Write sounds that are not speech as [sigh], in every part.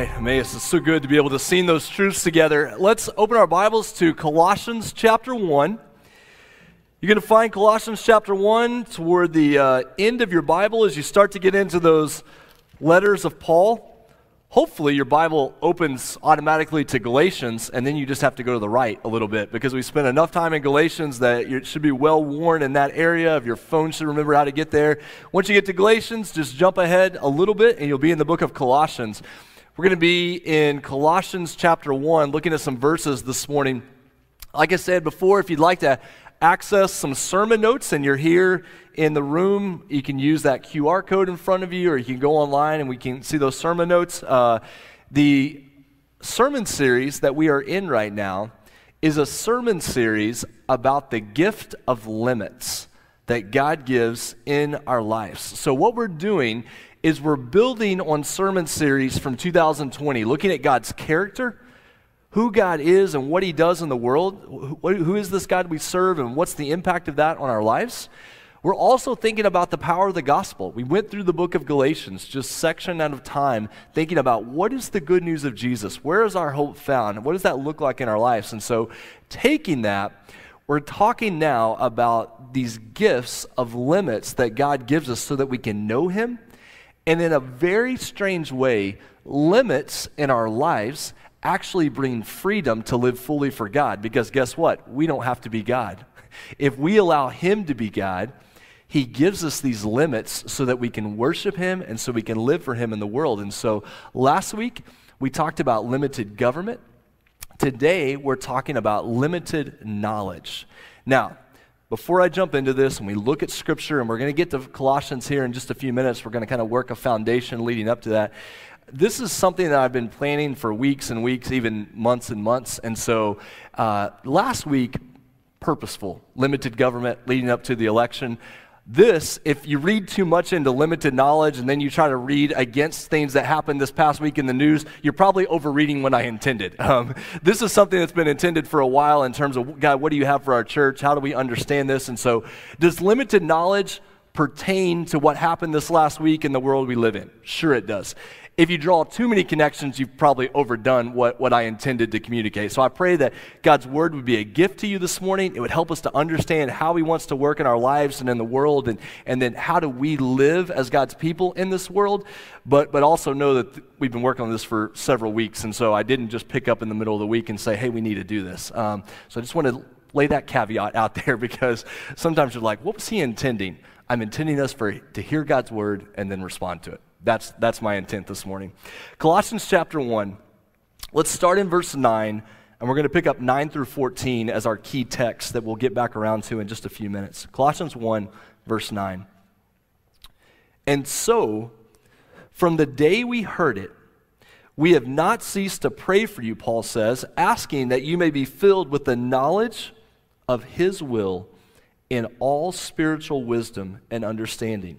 right, Emmaus, it's so good to be able to sing those truths together. Let's open our Bibles to Colossians chapter 1. You're going to find Colossians chapter 1 toward the uh, end of your Bible as you start to get into those letters of Paul. Hopefully, your Bible opens automatically to Galatians, and then you just have to go to the right a little bit because we spent enough time in Galatians that it should be well worn in that area of your phone should remember how to get there. Once you get to Galatians, just jump ahead a little bit, and you'll be in the book of Colossians. We're going to be in Colossians chapter 1, looking at some verses this morning. Like I said before, if you'd like to access some sermon notes and you're here in the room, you can use that QR code in front of you, or you can go online and we can see those sermon notes. Uh, the sermon series that we are in right now is a sermon series about the gift of limits that God gives in our lives. So, what we're doing is we're building on sermon series from 2020, looking at God's character who God is and what He does in the world. Who is this God we serve and what's the impact of that on our lives? We're also thinking about the power of the gospel. We went through the book of Galatians, just section out of time, thinking about what is the good news of Jesus? Where is our hope found? What does that look like in our lives? And so, taking that, we're talking now about these gifts of limits that God gives us so that we can know Him. And in a very strange way, limits in our lives actually bring freedom to live fully for God. Because guess what? We don't have to be God. [laughs] If we allow Him to be God, He gives us these limits so that we can worship Him and so we can live for Him in the world. And so last week, we talked about limited government. Today, we're talking about limited knowledge. Now, before I jump into this and we look at Scripture, and we're going to get to Colossians here in just a few minutes, we're going to kind of work a foundation leading up to that this is something that I've been planning for weeks and weeks, even months and months. And so uh, last week, purposeful, limited government leading up to the election. This, if you read too much into limited knowledge and then you try to read against things that happened this past week in the news, you're probably overreading what I intended. [laughs] Um, this is something that's been intended for a while in terms of, God, what do you have for our church? How do we understand this? And so, does limited knowledge pertain to what happened this last week in the world we live in? Sure, it does if you draw too many connections, you've probably overdone what, what I intended to communicate. So I pray that God's word would be a gift to you this morning. It would help us to understand how He wants to work in our lives and in the world, and, and then how do we live as God's people in this world. But, but also know that th- we've been working on this for several weeks, and so I didn't just pick up in the middle of the week and say, hey, we need to do this. Um, so I just want to lay that caveat out [laughs] there because sometimes you're like, what was He intending? I'm intending us for, to hear God's word and then respond to it. That's, that's my intent this morning. Colossians chapter 1. Let's start in verse 9, and we're going to pick up 9 through 14 as our key text that we'll get back around to in just a few minutes. Colossians 1, verse 9. And so, from the day we heard it, we have not ceased to pray for you, Paul says, asking that you may be filled with the knowledge of his will in all spiritual wisdom and understanding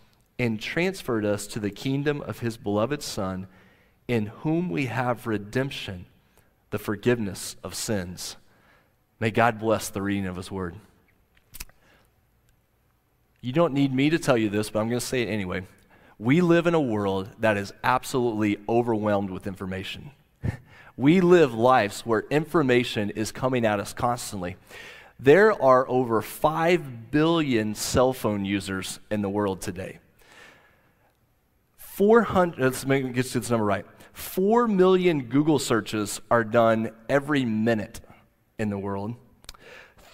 and transferred us to the kingdom of his beloved Son, in whom we have redemption, the forgiveness of sins. May God bless the reading of his word. You don't need me to tell you this, but I'm going to say it anyway. We live in a world that is absolutely overwhelmed with information. [laughs] We live lives where information is coming at us constantly. There are over 5 billion cell phone users in the world today. 400, let's make, get this number right. 4 million Google searches are done every minute in the world.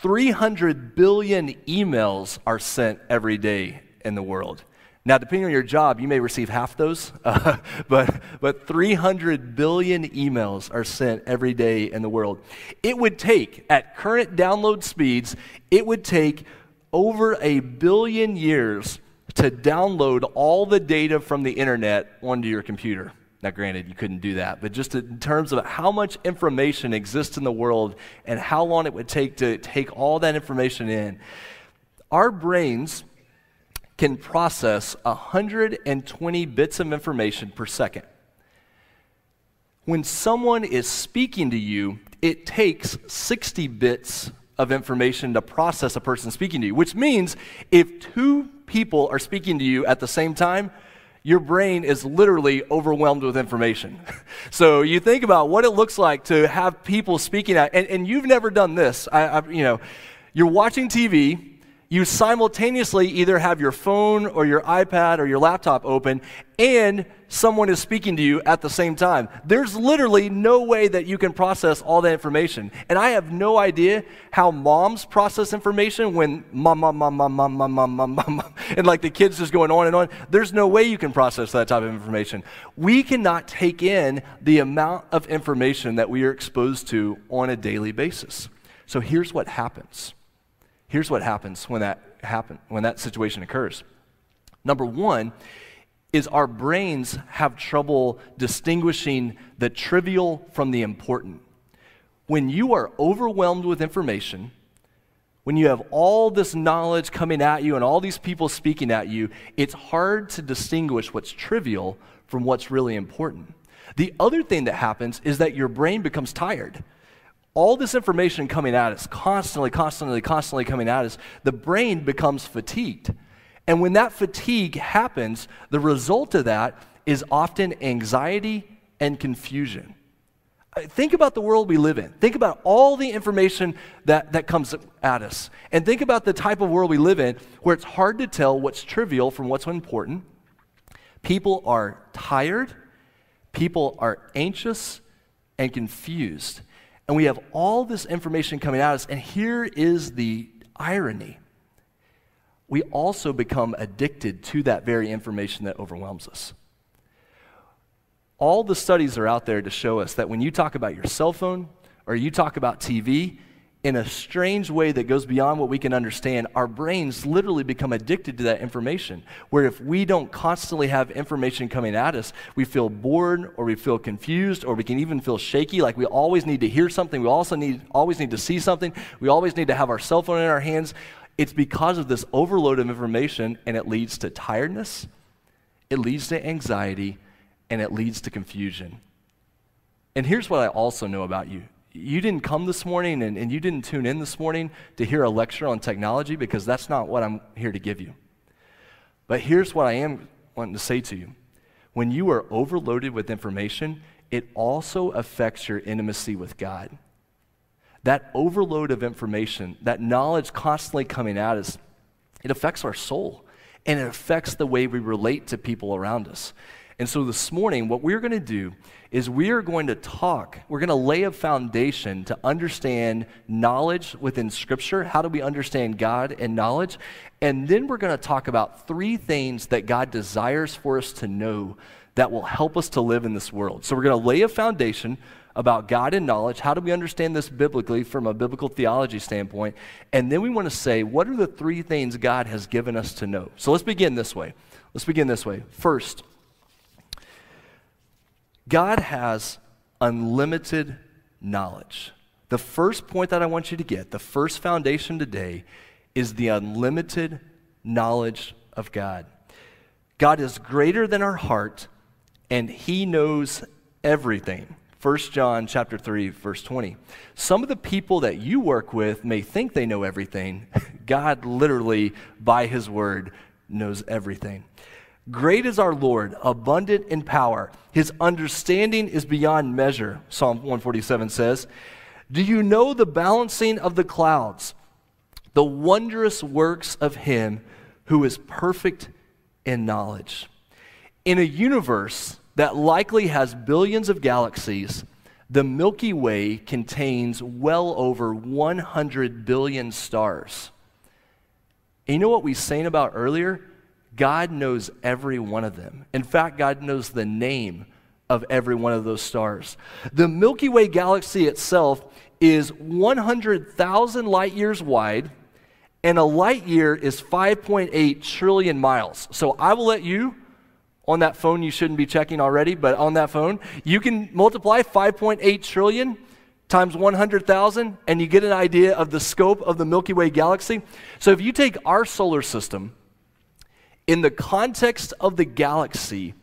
300 billion emails are sent every day in the world. Now, depending on your job, you may receive half those, uh, [laughs] but, but 300 billion emails are sent every day in the world. It would take, at current download speeds, it would take over a billion years to download all the data from the internet onto your computer. Now, granted, you couldn't do that, but just in terms of how much information exists in the world and how long it would take to take all that information in, our brains can process 120 bits of information per second. When someone is speaking to you, it takes 60 bits of information to process a person speaking to you, which means if two people are speaking to you at the same time, your brain is literally overwhelmed with information. [laughs] so you think about what it looks like to have people speaking out, and, and you've never done this. I, I, you know, you're watching TV, you simultaneously either have your phone or your iPad or your laptop open and someone is speaking to you at the same time. There's literally no way that you can process all that information. And I have no idea how moms process information when mom, mom, mom, mom, mom, mom, mom, mom, mom, and like the kids just going on and on. There's no way you can process that type of information. We cannot take in the amount of information that we are exposed to on a daily basis. So here's what happens Here's what happens when that happen, when that situation occurs. Number one is our brains have trouble distinguishing the trivial from the important. When you are overwhelmed with information, when you have all this knowledge coming at you and all these people speaking at you, it's hard to distinguish what's trivial from what's really important. The other thing that happens is that your brain becomes tired all this information coming at us, constantly, constantly, constantly coming at us, the brain becomes fatigued. And when that fatigue happens, the result of that is often anxiety and confusion. Uh, think about the world we live in. Think about all the information that, that comes at us. And think about the type of world we live in where it's hard to tell what's trivial from what's important. People are tired, people are anxious and confused. And we have all this information coming at us. And here is the irony we also become addicted to that very information that overwhelms us. All the studies are out there to show us that when you talk about your cell phone or you talk about TV, in a strange way that goes beyond what we can understand, our brains literally become addicted to that information. Where if we don't constantly have information coming at us, we feel bored or we feel confused or we can even feel shaky, like we always need to hear something, we also need, always need to see something, we always need to have our cell phone in our hands. It's because of this overload of information and it leads to tiredness, it leads to anxiety, and it leads to confusion. And here's what I also know about you you didn't come this morning and, and you didn't tune in this morning to hear a lecture on technology because that's not what I'm here to give you. But here's what I am wanting to say to you when you are overloaded with information, it also affects your intimacy with God. That overload of information, that knowledge constantly coming at us, it affects our soul and it affects the way we relate to people around us. And so this morning, what we're going to do is we are going to talk, we're going to lay a foundation to understand knowledge within Scripture. How do we understand God and knowledge? And then we're going to talk about three things that God desires for us to know that will help us to live in this world. So we're going to lay a foundation about God and knowledge. How do we understand this biblically from a biblical theology standpoint? And then we want to say, what are the three things God has given us to know? So let's begin this way. Let's begin this way. First, God has unlimited knowledge. The first point that I want you to get, the first foundation today, is the unlimited knowledge of God. God is greater than our heart, and He knows everything. 1 John chapter 3 verse 20. Some of the people that you work with may think they know everything. [laughs] God literally by his word knows everything. Great is our Lord, abundant in power. His understanding is beyond measure, Psalm 147 says. Do you know the balancing of the clouds, the wondrous works of Him who is perfect in knowledge? In a universe that likely has billions of galaxies, the Milky Way contains well over 100 billion stars. And you know what we sang about earlier? God knows every one of them. In fact, God knows the name of every one of those stars. The Milky Way galaxy itself is 100,000 light years wide, and a light year is 5.8 trillion miles. So I will let you on that phone you shouldn't be checking already, but on that phone, you can multiply 5.8 trillion times 100,000 and you get an idea of the scope of the Milky Way galaxy. So if you take our solar system in the context of the galaxy,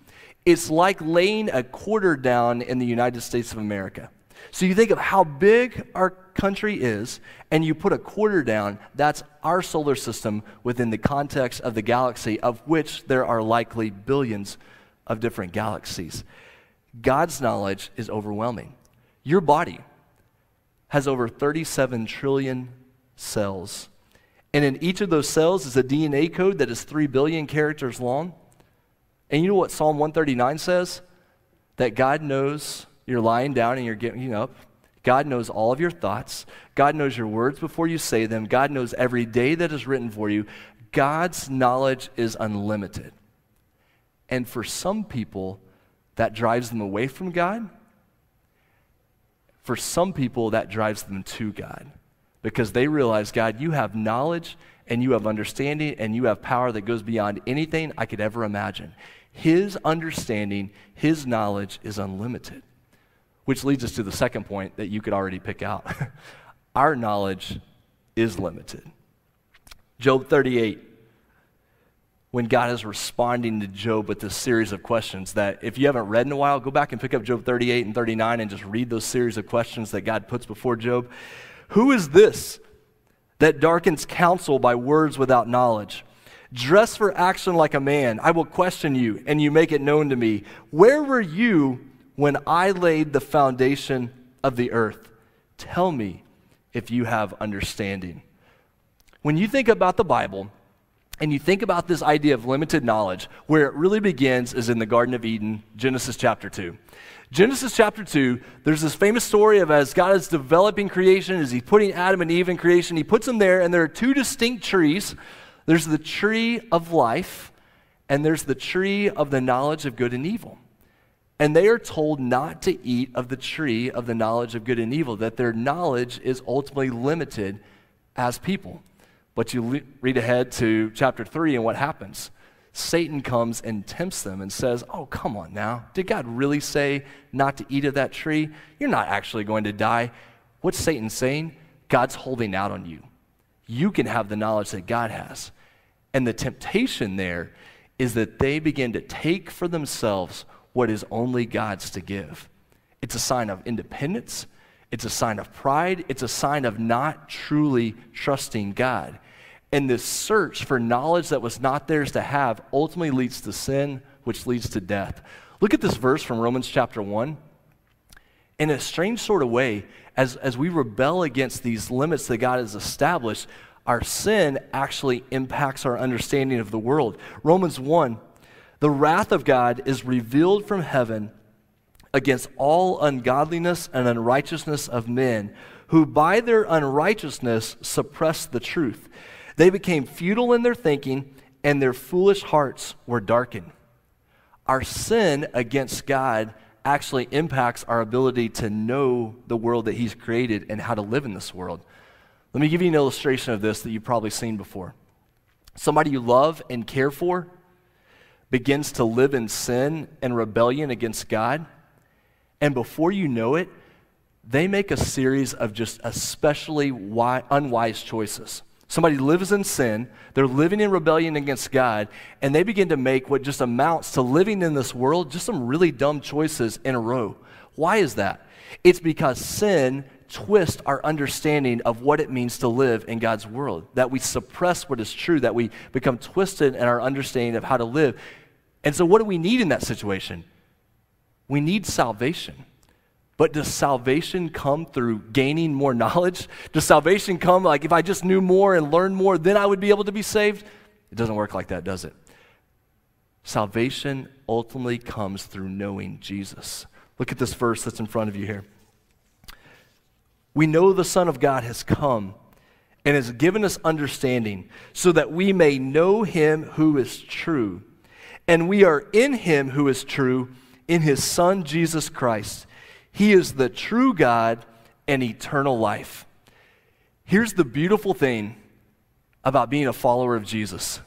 it's like laying a quarter down in the United States of America. So you think of how big our country is, and you put a quarter down, that's our solar system within the context of the galaxy, of which there are likely billions of different galaxies. God's knowledge is overwhelming. Your body has over 37 trillion cells. And in each of those cells is a DNA code that is 3 billion characters long. And you know what Psalm 139 says? That God knows you're lying down and you're getting up. God knows all of your thoughts. God knows your words before you say them. God knows every day that is written for you. God's knowledge is unlimited. And for some people, that drives them away from God. For some people, that drives them to God because they realize, God, you have knowledge and you have understanding and you have power that goes beyond anything I could ever imagine. His understanding, His knowledge is unlimited. Which leads us to the second point that you could already pick out. [laughs] Our knowledge is limited. Job 38, when God is responding to Job with this series of questions that if you haven't read in a while, go back and pick up Job 38 and 39 and just read those series of questions that God puts before Job. Who is this that darkens counsel by words without knowledge? Dress for action like a man. I will question you, and you make it known to me. Where were you when I laid the foundation of the earth? Tell me if you have understanding. When you think about the Bible, and you think about this idea of limited knowledge, where it really begins is in the Garden of Eden, Genesis chapter 2. Genesis chapter 2, there's this famous story of as God is developing creation, as He's putting Adam and Eve in creation, He puts them there, and there are two distinct trees. There's the tree of life, and there's the tree of the knowledge of good and evil. And they are told not to eat of the tree of the knowledge of good and evil, that their knowledge is ultimately limited as people. But you le- read ahead to chapter 3 and what happens. Satan comes and tempts them and says, Oh, come on now. Did God really say not to eat of that tree? You're not actually going to die. What's Satan saying? God's holding out on you. You can have the knowledge that God has. And the temptation there is that they begin to take for themselves what is only God's to give. It's a sign of independence, it's a sign of pride, it's a sign of not truly trusting God. And this search for knowledge that was not theirs to have ultimately leads to sin, which leads to death. Look at this verse from Romans chapter 1. In a strange sort of way, as, as we rebel against these limits that God has established, our sin actually impacts our understanding of the world. Romans 1 The wrath of God is revealed from heaven against all ungodliness and unrighteousness of men, who by their unrighteousness suppress the truth. They became futile in their thinking, and their foolish hearts were darkened. Our sin against God actually impacts our ability to know the world that He's created and how to live in this world. Let me give you an illustration of this that you've probably seen before. Somebody you love and care for begins to live in sin and rebellion against God, and before you know it, they make a series of just especially unwise choices. Somebody lives in sin, they're living in rebellion against God, and they begin to make what just amounts to living in this world just some really dumb choices in a row. Why is that? It's because sin twists our understanding of what it means to live in God's world, that we suppress what is true, that we become twisted in our understanding of how to live. And so, what do we need in that situation? We need salvation. But does salvation come through gaining more knowledge? Does salvation come like if I just knew more and learned more, then I would be able to be saved? It doesn't work like that, does it? Salvation ultimately comes through knowing Jesus. Look at this verse that's in front of you here. We know the Son of God has come and has given us understanding so that we may know him who is true. And we are in him who is true, in his Son, Jesus Christ. He is the true God and eternal life. Here's the beautiful thing about being a follower of Jesus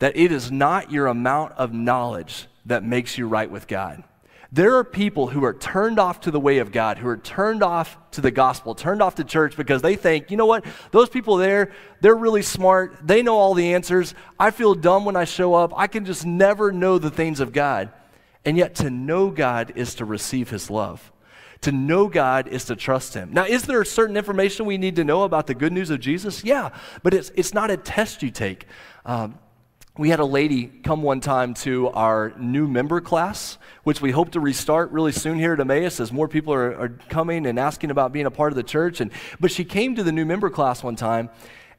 that it is not your amount of knowledge that makes you right with God. There are people who are turned off to the way of God, who are turned off to the gospel, turned off to church because they think, you know what, those people there, they're really smart. They know all the answers. I feel dumb when I show up. I can just never know the things of God. And yet, to know God is to receive his love. To know God is to trust Him. Now, is there certain information we need to know about the good news of Jesus? Yeah, but it's, it's not a test you take. Um, we had a lady come one time to our new member class, which we hope to restart really soon here at Emmaus as more people are, are coming and asking about being a part of the church. And, but she came to the new member class one time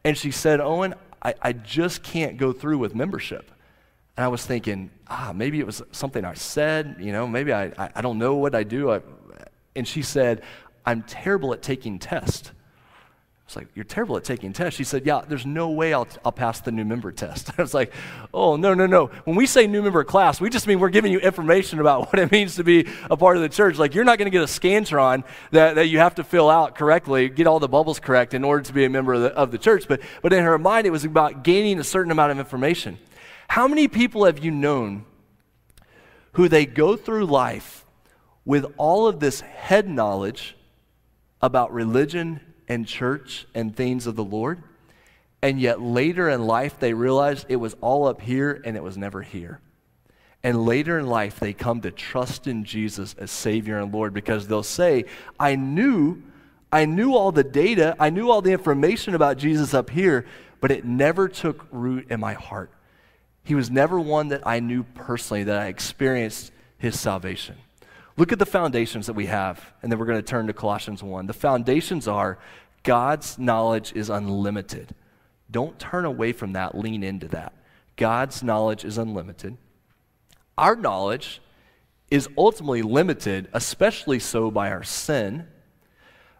and she said, Owen, I, I just can't go through with membership. And I was thinking, ah, maybe it was something I said, you know, maybe I, I, I don't know what I do. I, and she said, I'm terrible at taking tests. I was like, You're terrible at taking tests. She said, Yeah, there's no way I'll, I'll pass the new member test. [laughs] I was like, Oh, no, no, no. When we say new member class, we just mean we're giving you information about [laughs] what it means to be a part of the church. Like, you're not going to get a Scantron that, that you have to fill out correctly, get all the bubbles correct in order to be a member of the, of the church. But, but in her mind, it was about gaining a certain amount of information. How many people have you known who they go through life with all of this head knowledge about religion and church and things of the Lord, and yet later in life they realize it was all up here and it was never here. And later in life they come to trust in Jesus as Savior and Lord because they'll say, I knew, I knew all the data, I knew all the information about Jesus up here, but it never took root in my heart. He was never one that I knew personally, that I experienced his salvation. Look at the foundations that we have, and then we're going to turn to Colossians 1. The foundations are God's knowledge is unlimited. Don't turn away from that, lean into that. God's knowledge is unlimited. Our knowledge is ultimately limited, especially so by our sin.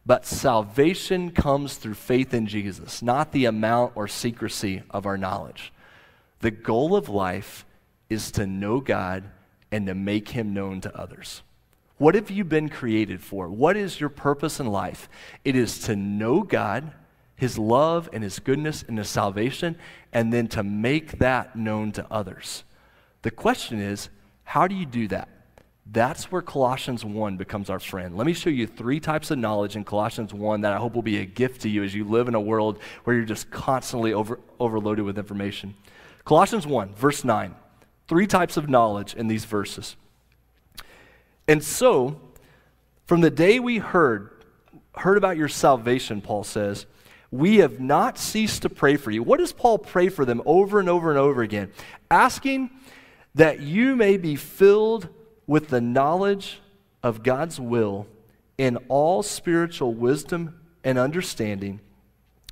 But salvation comes through faith in Jesus, not the amount or secrecy of our knowledge. The goal of life is to know God and to make him known to others. What have you been created for? What is your purpose in life? It is to know God, His love and His goodness and His salvation, and then to make that known to others. The question is, how do you do that? That's where Colossians 1 becomes our friend. Let me show you three types of knowledge in Colossians 1 that I hope will be a gift to you as you live in a world where you're just constantly over, overloaded with information. Colossians 1, verse 9. Three types of knowledge in these verses. And so, from the day we heard, heard about your salvation, Paul says, we have not ceased to pray for you. What does Paul pray for them over and over and over again? Asking that you may be filled with the knowledge of God's will in all spiritual wisdom and understanding,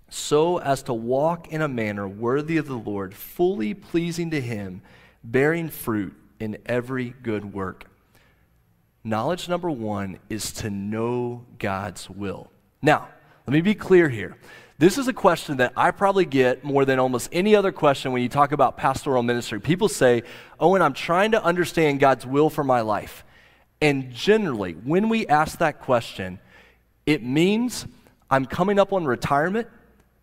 so as to walk in a manner worthy of the Lord, fully pleasing to Him, bearing fruit in every good work Knowledge number one is to know God's will. Now, let me be clear here. This is a question that I probably get more than almost any other question when you talk about pastoral ministry. People say, Owen, I'm trying to understand God's will for my life. And generally, when we ask that question, it means I'm coming up on retirement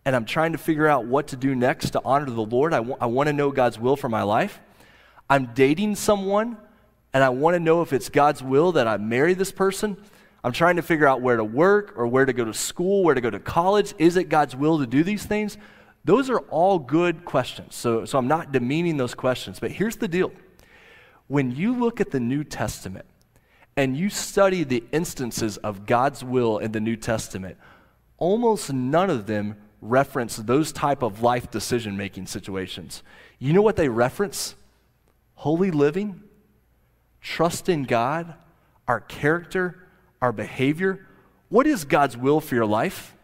and I'm trying to figure out what to do next to honor the Lord. I, w- I want to know God's will for my life. I'm dating someone and I want to know if it's God's will that I marry this person. I'm trying to figure out where to work or where to go to school, where to go to college. Is it God's will to do these things? Those are all good questions. So, so I'm not demeaning those questions. But here's the deal when you look at the New Testament and you study the instances of God's will in the New Testament, almost none of them reference those type of life decision making situations. You know what they reference? Holy living trust in God, our character, our behavior. What is God's will for your life?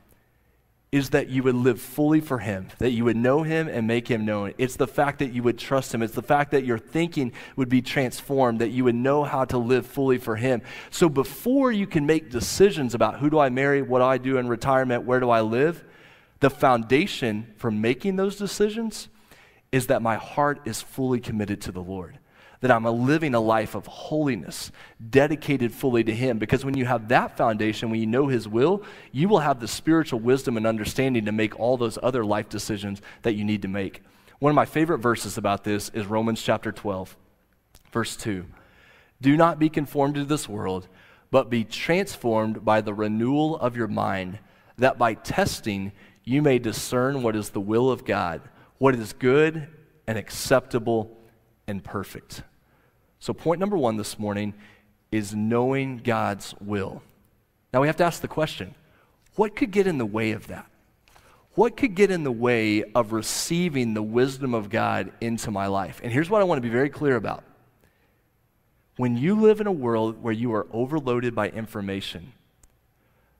Is that you would live fully for Him, that you would know Him and make Him known. It's the fact that you would trust Him. It's the fact that your thinking would be transformed, that you would know how to live fully for Him. So before you can make decisions about who do I marry, what do I do in retirement, where do I live, the foundation for making those decisions is that my heart is fully committed to the Lord that I'm living a life of holiness, dedicated fully to Him. Because when you have that foundation, when you know His will, you will have the spiritual wisdom and understanding to make all those other life decisions that you need to make. One of my favorite verses about this is Romans chapter 12, verse 2. Do not be conformed to this world, but be transformed by the renewal of your mind, that by testing you may discern what is the will of God, what is good and acceptable and perfect. So, point number one this morning is knowing God's will. Now, we have to ask the question what could get in the way of that? What could get in the way of receiving the wisdom of God into my life? And here's what I want to be very clear about. When you live in a world where you are overloaded by information,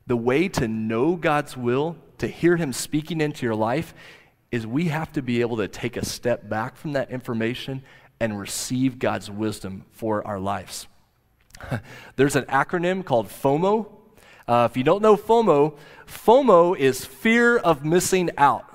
the way to know God's will, to hear Him speaking into your life, is we have to be able to take a step back from that information and receive God's wisdom for our lives. [laughs] There's an acronym called FOMO uh, if you don't know FOMO, FOMO is fear of missing out.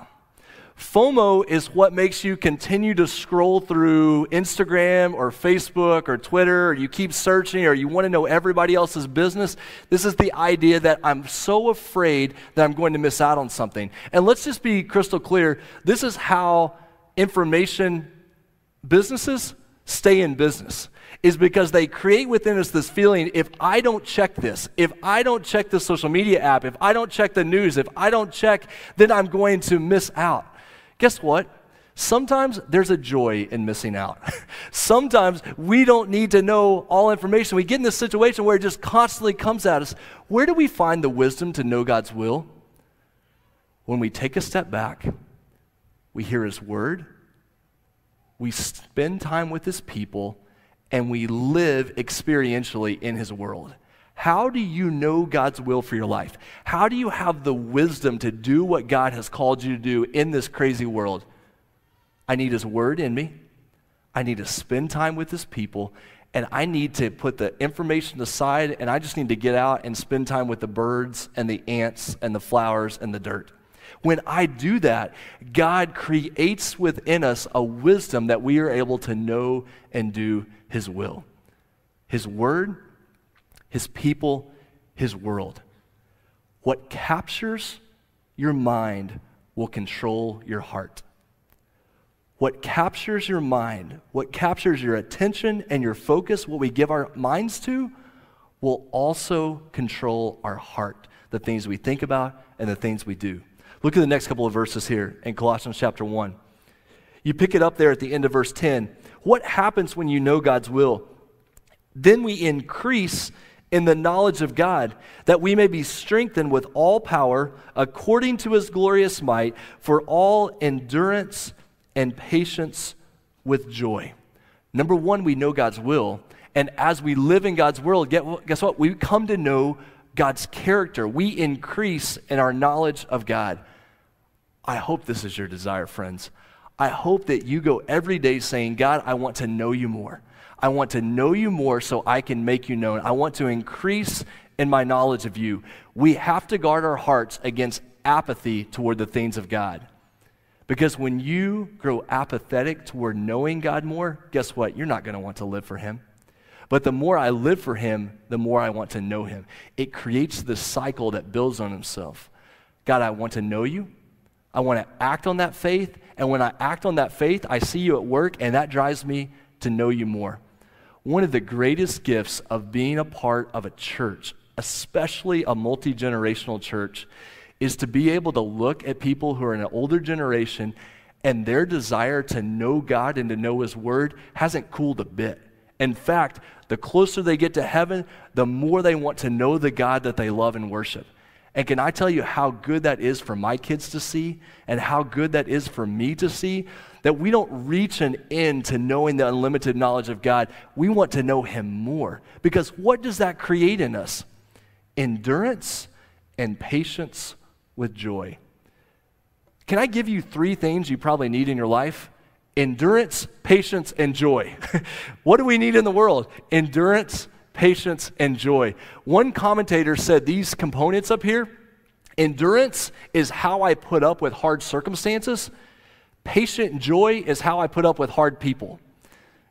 FOMO is what makes you continue to scroll through Instagram or Facebook or Twitter, or you keep searching, or you want to know everybody else's business. This is the idea that I'm so afraid that I'm going to miss out on something. And let's just be crystal clear this is how information businesses stay in business is because they create within us this feeling if I don't check this, if I don't check the social media app, if I don't check the news, if I don't check, then I'm going to miss out. Guess what? Sometimes there's a joy in missing out. [laughs] Sometimes we don't need to know all information. We get in this situation where it just constantly comes at us. Where do we find the wisdom to know God's will? When we take a step back, we hear His word, we spend time with His people, and we live experientially in His world. How do you know God's will for your life? How do you have the wisdom to do what God has called you to do in this crazy world? I need His Word in me. I need to spend time with His people. And I need to put the information aside and I just need to get out and spend time with the birds and the ants and the flowers and the dirt. When I do that, God creates within us a wisdom that we are able to know and do his will, His word, His people, His world. What captures your mind will control your heart. What captures your mind, what captures your attention and your focus, what we give our minds to, will also control our heart, the things we think about and the things we do. Look at the next couple of verses here in Colossians chapter 1. You pick it up there at the end of verse 10. What happens when you know God's will? Then we increase in the knowledge of God, that we may be strengthened with all power according to his glorious might for all endurance and patience with joy. Number one, we know God's will. And as we live in God's world, guess what? We come to know God's character. We increase in our knowledge of God. I hope this is your desire, friends. I hope that you go every day saying, God, I want to know you more. I want to know you more so I can make you known. I want to increase in my knowledge of you. We have to guard our hearts against apathy toward the things of God. Because when you grow apathetic toward knowing God more, guess what? You're not going to want to live for Him. But the more I live for Him, the more I want to know Him. It creates this cycle that builds on Himself. God, I want to know you. I want to act on that faith. And when I act on that faith, I see you at work, and that drives me to know you more. One of the greatest gifts of being a part of a church, especially a multi generational church, is to be able to look at people who are in an older generation and their desire to know God and to know His Word hasn't cooled a bit. In fact, the closer they get to heaven, the more they want to know the God that they love and worship. And can I tell you how good that is for my kids to see and how good that is for me to see? That we don't reach an end to knowing the unlimited knowledge of God. We want to know Him more. Because what does that create in us? Endurance and patience with joy. Can I give you three things you probably need in your life? Endurance, patience, and joy. [laughs] what do we need in the world? Endurance, patience, and joy. One commentator said these components up here endurance is how I put up with hard circumstances, patient joy is how I put up with hard people.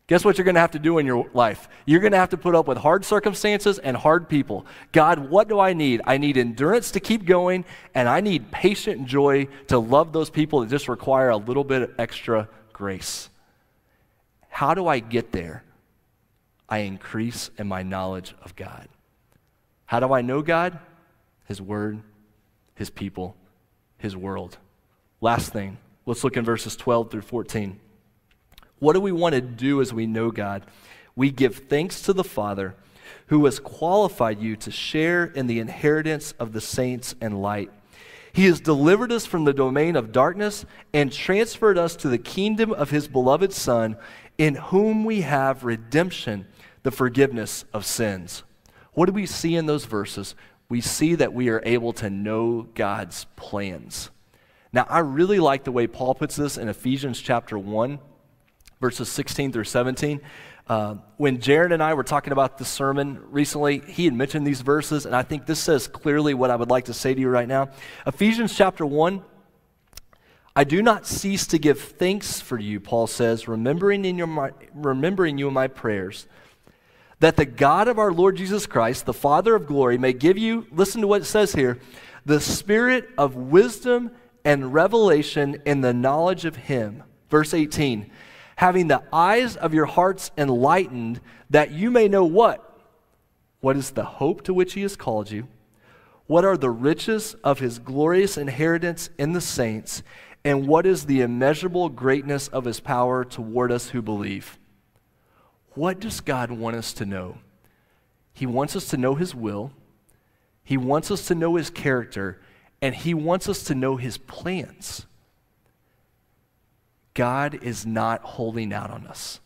Guess what you're going to have to do in your life? You're going to have to put up with hard circumstances and hard people. God, what do I need? I need endurance to keep going, and I need patient joy to love those people that just require a little bit of extra grace. How do I get there? I increase in my knowledge of God. How do I know God? His Word, His people, His world. Last thing, let's look in verses 12 through 14. What do we want to do as we know God? We give thanks to the Father who has qualified you to share in the inheritance of the saints and light. He has delivered us from the domain of darkness and transferred us to the kingdom of his beloved Son, in whom we have redemption, the forgiveness of sins. What do we see in those verses? We see that we are able to know God's plans. Now, I really like the way Paul puts this in Ephesians chapter 1, verses 16 through 17. Uh, when Jared and I were talking about the sermon recently, he had mentioned these verses, and I think this says clearly what I would like to say to you right now. Ephesians chapter 1. I do not cease to give thanks for you, Paul says, remembering, in your, remembering you in my prayers, that the God of our Lord Jesus Christ, the Father of glory, may give you, listen to what it says here, the spirit of wisdom and revelation in the knowledge of him. Verse 18 having the eyes of your hearts enlightened, that you may know what? What is the hope to which he has called you? What are the riches of his glorious inheritance in the saints? And what is the immeasurable greatness of his power toward us who believe? What does God want us to know? He wants us to know his will, he wants us to know his character, and he wants us to know his plans. God is not holding out on us.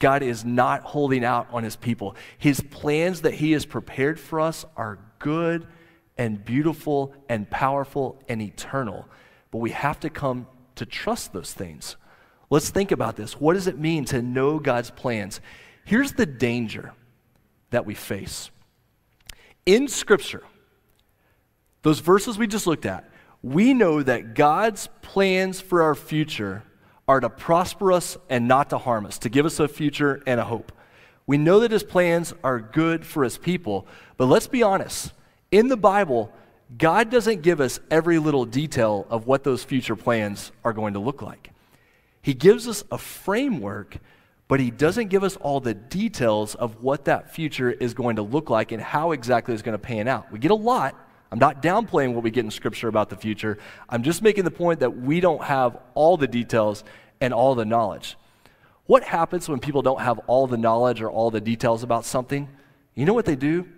God is not holding out on his people. His plans that he has prepared for us are good and beautiful and powerful and eternal. But we have to come to trust those things. Let's think about this. What does it mean to know God's plans? Here's the danger that we face. In Scripture, those verses we just looked at, we know that God's plans for our future are to prosper us and not to harm us, to give us a future and a hope. We know that his plans are good for his people, but let's be honest. In the Bible, God doesn't give us every little detail of what those future plans are going to look like. He gives us a framework, but he doesn't give us all the details of what that future is going to look like and how exactly it's going to pan out. We get a lot, I'm not downplaying what we get in Scripture about the future. I'm just making the point that we don't have all the details and all the knowledge. What happens when people don't have all the knowledge or all the details about something? You know what they do?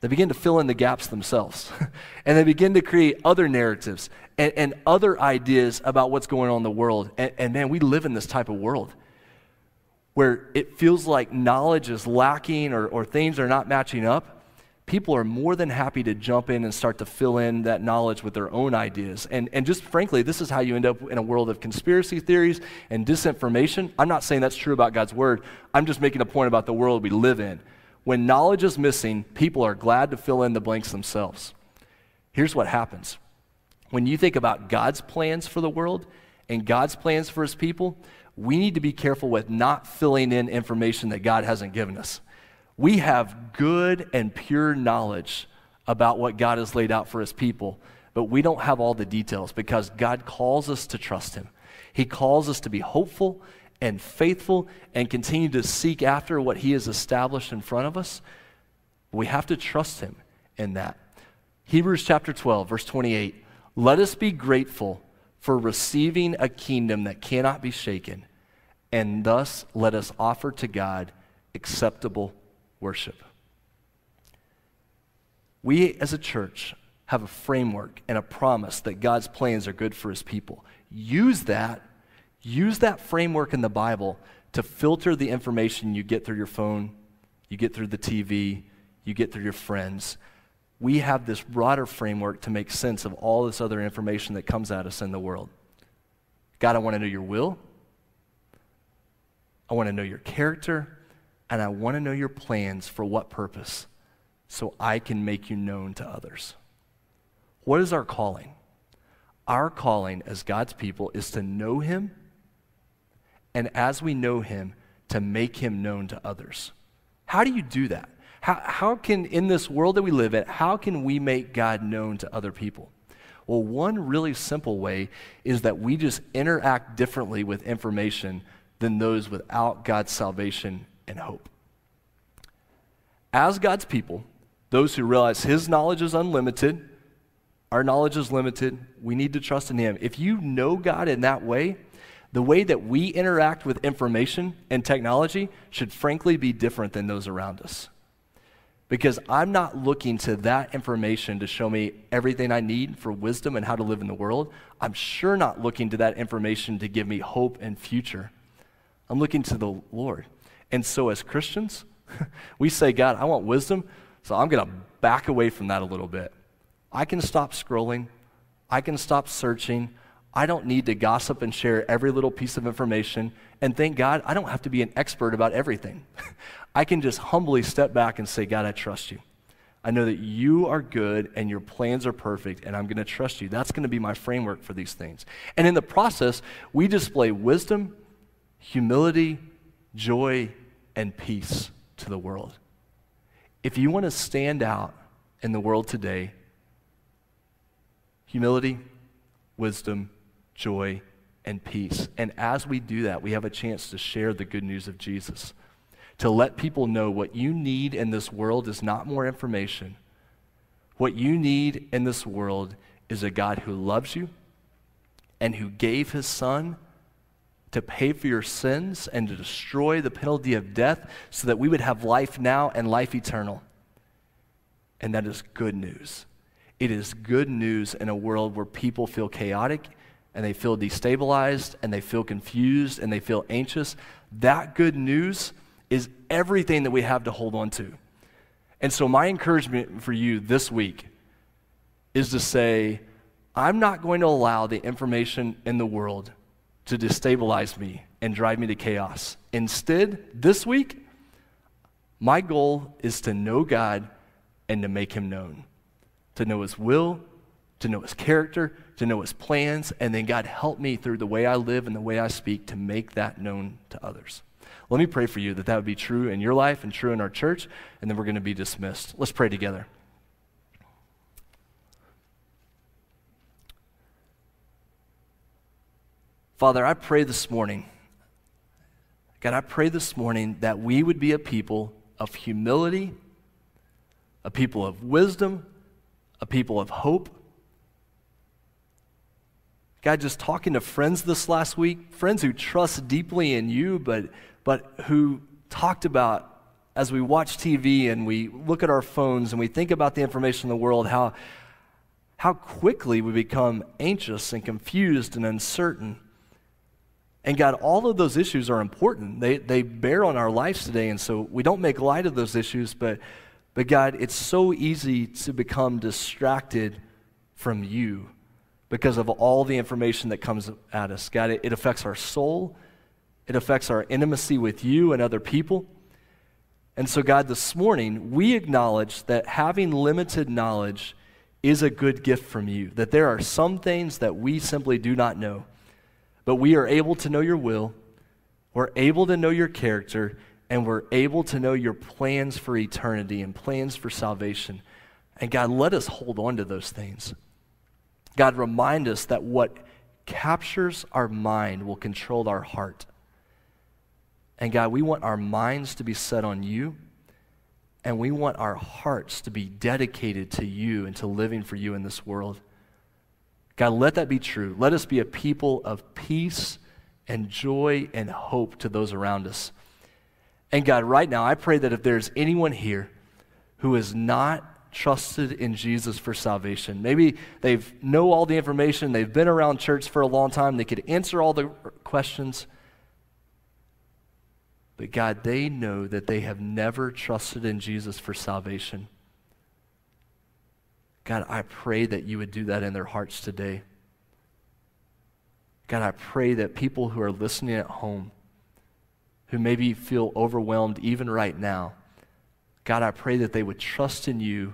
They begin to fill in the gaps themselves. [laughs] and they begin to create other narratives and, and, other ideas about what's going on in the world. And, and man, we live in this type of world where it feels like knowledge is lacking or, or things are not matching up people are more than happy to jump in and start to fill in that knowledge with their own ideas. And, and just frankly, this is how you end up in a world of conspiracy theories and disinformation. I'm not saying that's true about God's word, I'm just making a point about the world we live in. When knowledge is missing, people are glad to fill in the blanks themselves. Here's what happens when you think about God's plans for the world and God's plans for his people, we need to be careful with not filling in information that God hasn't given us. We have good and pure knowledge about what God has laid out for his people, but we don't have all the details because God calls us to trust him. He calls us to be hopeful and faithful and continue to seek after what he has established in front of us. We have to trust him in that. Hebrews chapter 12, verse 28. Let us be grateful for receiving a kingdom that cannot be shaken, and thus let us offer to God acceptable worship. We as a church have a framework and a promise that God's plans are good for his people. Use that, use that framework in the Bible to filter the information you get through your phone, you get through the TV, you get through your friends. We have this broader framework to make sense of all this other information that comes at us in the world. God, I want to know your will. I want to know your character and I want to know your plans for what purpose so I can make you known to others. What is our calling? Our calling as God's people is to know Him, and as we know Him, to make Him known to others. How do you do that? How, how can, in this world that we live in, how can we make God known to other people? Well, one really simple way is that we just interact differently with information than those without God's salvation and hope. As God's people, those who realize His knowledge is unlimited, our knowledge is limited, we need to trust in Him. If you know God in that way, the way that we interact with information and technology should frankly be different than those around us. Because I'm not looking to that information to show me everything I need for wisdom and how to live in the world. I'm sure not looking to that information to give me hope and future. I'm looking to the Lord. And so, as Christians, [laughs] we say, God, I want wisdom, so I'm going to back away from that a little bit. I can stop scrolling, I can stop searching. I don't need to gossip and share every little piece of information. And thank God, I don't have to be an expert about everything. [laughs] I can just humbly step back and say, God, I trust you. I know that you are good and your plans are perfect, and I'm going to trust you. That's going to be my framework for these things. And in the process, we display wisdom, humility, joy, and peace to the world. If you want to stand out in the world today, humility, wisdom, joy, and peace. And as we do that, we have a chance to share the good news of Jesus, to let people know what you need in this world is not more information. What you need in this world is a God who loves you and who gave his son to pay for your sins and to destroy the penalty of death so that we would have life now and life eternal. And that is good news. It is good news in a world where people feel chaotic and they feel destabilized and they feel confused and they feel anxious, that good news is everything that we have to hold on to. And so, my encouragement for you this week is to say, I'm not going to allow the information in the world to destabilize me and drive me to chaos. Instead, this week, my goal is to know God and to make him known, to know his will, to know his character, to know his plans, and then God help me through the way I live and the way I speak to make that known to others. Let me pray for you that that would be true in your life and true in our church, and then we're going to be dismissed. Let's pray together. Father, I pray this morning, God, I pray this morning that we would be a people of humility, a people of wisdom, a people of hope, God, just talking to friends this last week, friends who trust deeply in you, but, but who talked about as we watch TV and we look at our phones and we think about the information in the world, how, how quickly we become anxious and confused and uncertain. And God, all of those issues are important. They, they bear on our lives today, and so we don't make light of those issues, but, but God, it's so easy to become distracted from you because of all the information that comes at us. God, it, affects our soul, it affects our intimacy with you and other people. And so, God, this morning, we acknowledge that having limited knowledge is a good gift from you, that there are some things that we simply do not know, but we are able to know your will, we're able to know your character, and we're able to know your plans for eternity and plans for salvation. And God, let us hold on to those things. God, remind us that what captures our mind will control our heart. And God, we want our minds to be set on you, and we want our hearts to be dedicated to you and to living for you in this world. God, let that be true. Let us be a people of peace and joy and hope to those around us. And God, right now, I pray that if there's anyone here who is not trusted in Jesus for salvation. Maybe they know all the information, they've been around church for a long time, they could answer all the questions. But God, they know that they have never trusted in Jesus for salvation. God, I pray that you would do that in their hearts today. God, I pray that people who are listening at home, who maybe feel overwhelmed even right now, God, I pray that they would trust in you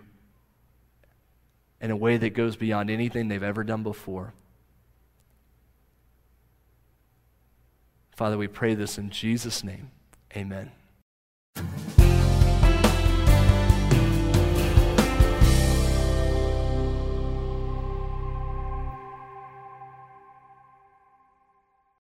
in a way that goes beyond anything they've ever done before. Father, we pray this in Jesus' name. Amen.